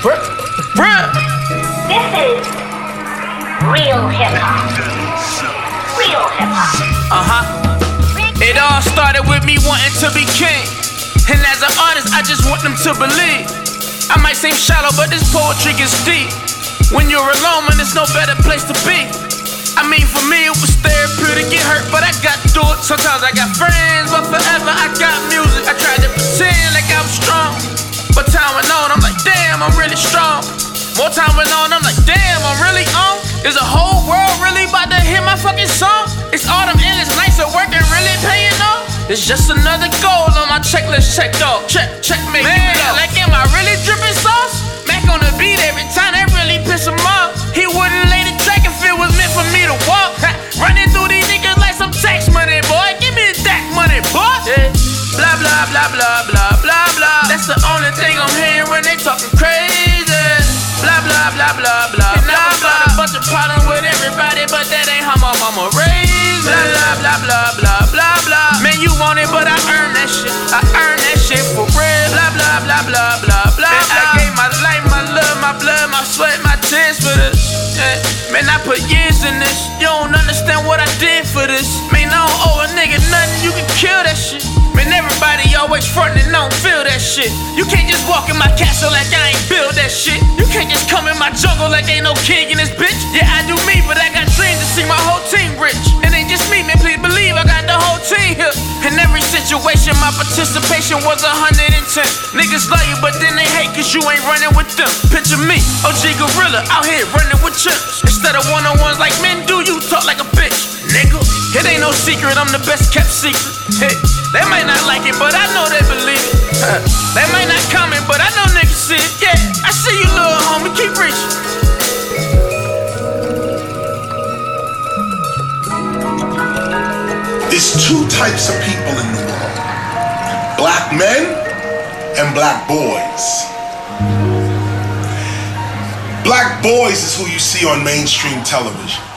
Bruh, bruh. This is real hip hop. Real hip hop. Uh huh. It all started with me wanting to be king. And as an artist, I just want them to believe. I might seem shallow, but this poetry gets deep. When you're alone, man, there's no better place to be. I mean, for me, it was therapeutic, get hurt, but I got through it. Sometimes I got friends, but forever I damn, I'm really strong. More time went on, I'm like, damn, I'm really on. Is the whole world really about to hear my fucking song? It's autumn and it's nice at work and really paying off. It's just another goal on my checklist checked off. Check, check me. Man, like, am I really dripping sauce? Mac on the beat every time, that really piss him off. He wouldn't lay the track if it was meant for me to walk. Ha, Running through these niggas like some tax money, boy. Give me that money, boy. Yeah. Blah, blah, blah, blah, blah, blah, blah. That's the only thing I'm hearing when they talking. Blah, blah, blah, blah, blah, blah, blah. A bunch of problems with everybody, but that ain't how my mama raised me. Blah, blah, blah, blah, blah, blah, blah. Man, you want it, but I earn that shit. I earn that shit for real. Blah, blah, blah, blah, blah, blah, blah. I gave my life, my love, my blood, my sweat, my tears for this. Yeah. Man, I put years in this. You don't understand what I did for this. Man, I don't owe a nigga nothing. You can kill that shit. Man, everybody always frontin', don't feel that shit. You can't just walk in my castle like I ain't build that shit. Jungle like ain't no king in this bitch. Yeah, I do me, but I got dreams to see my whole team rich. It ain't just me, man, please believe I got the whole team here. In every situation, my participation was 110. Niggas love you, but then they hate cause you ain't running with them. Picture me, OG Gorilla, out here running with chimps. Instead of one on ones like men do, you talk like a bitch. Nigga, it ain't no secret, I'm the best kept secret. Hey, they might not like it, but I know they believe it. They might not comment, two types of people in the world black men and black boys. Black boys is who you see on mainstream television.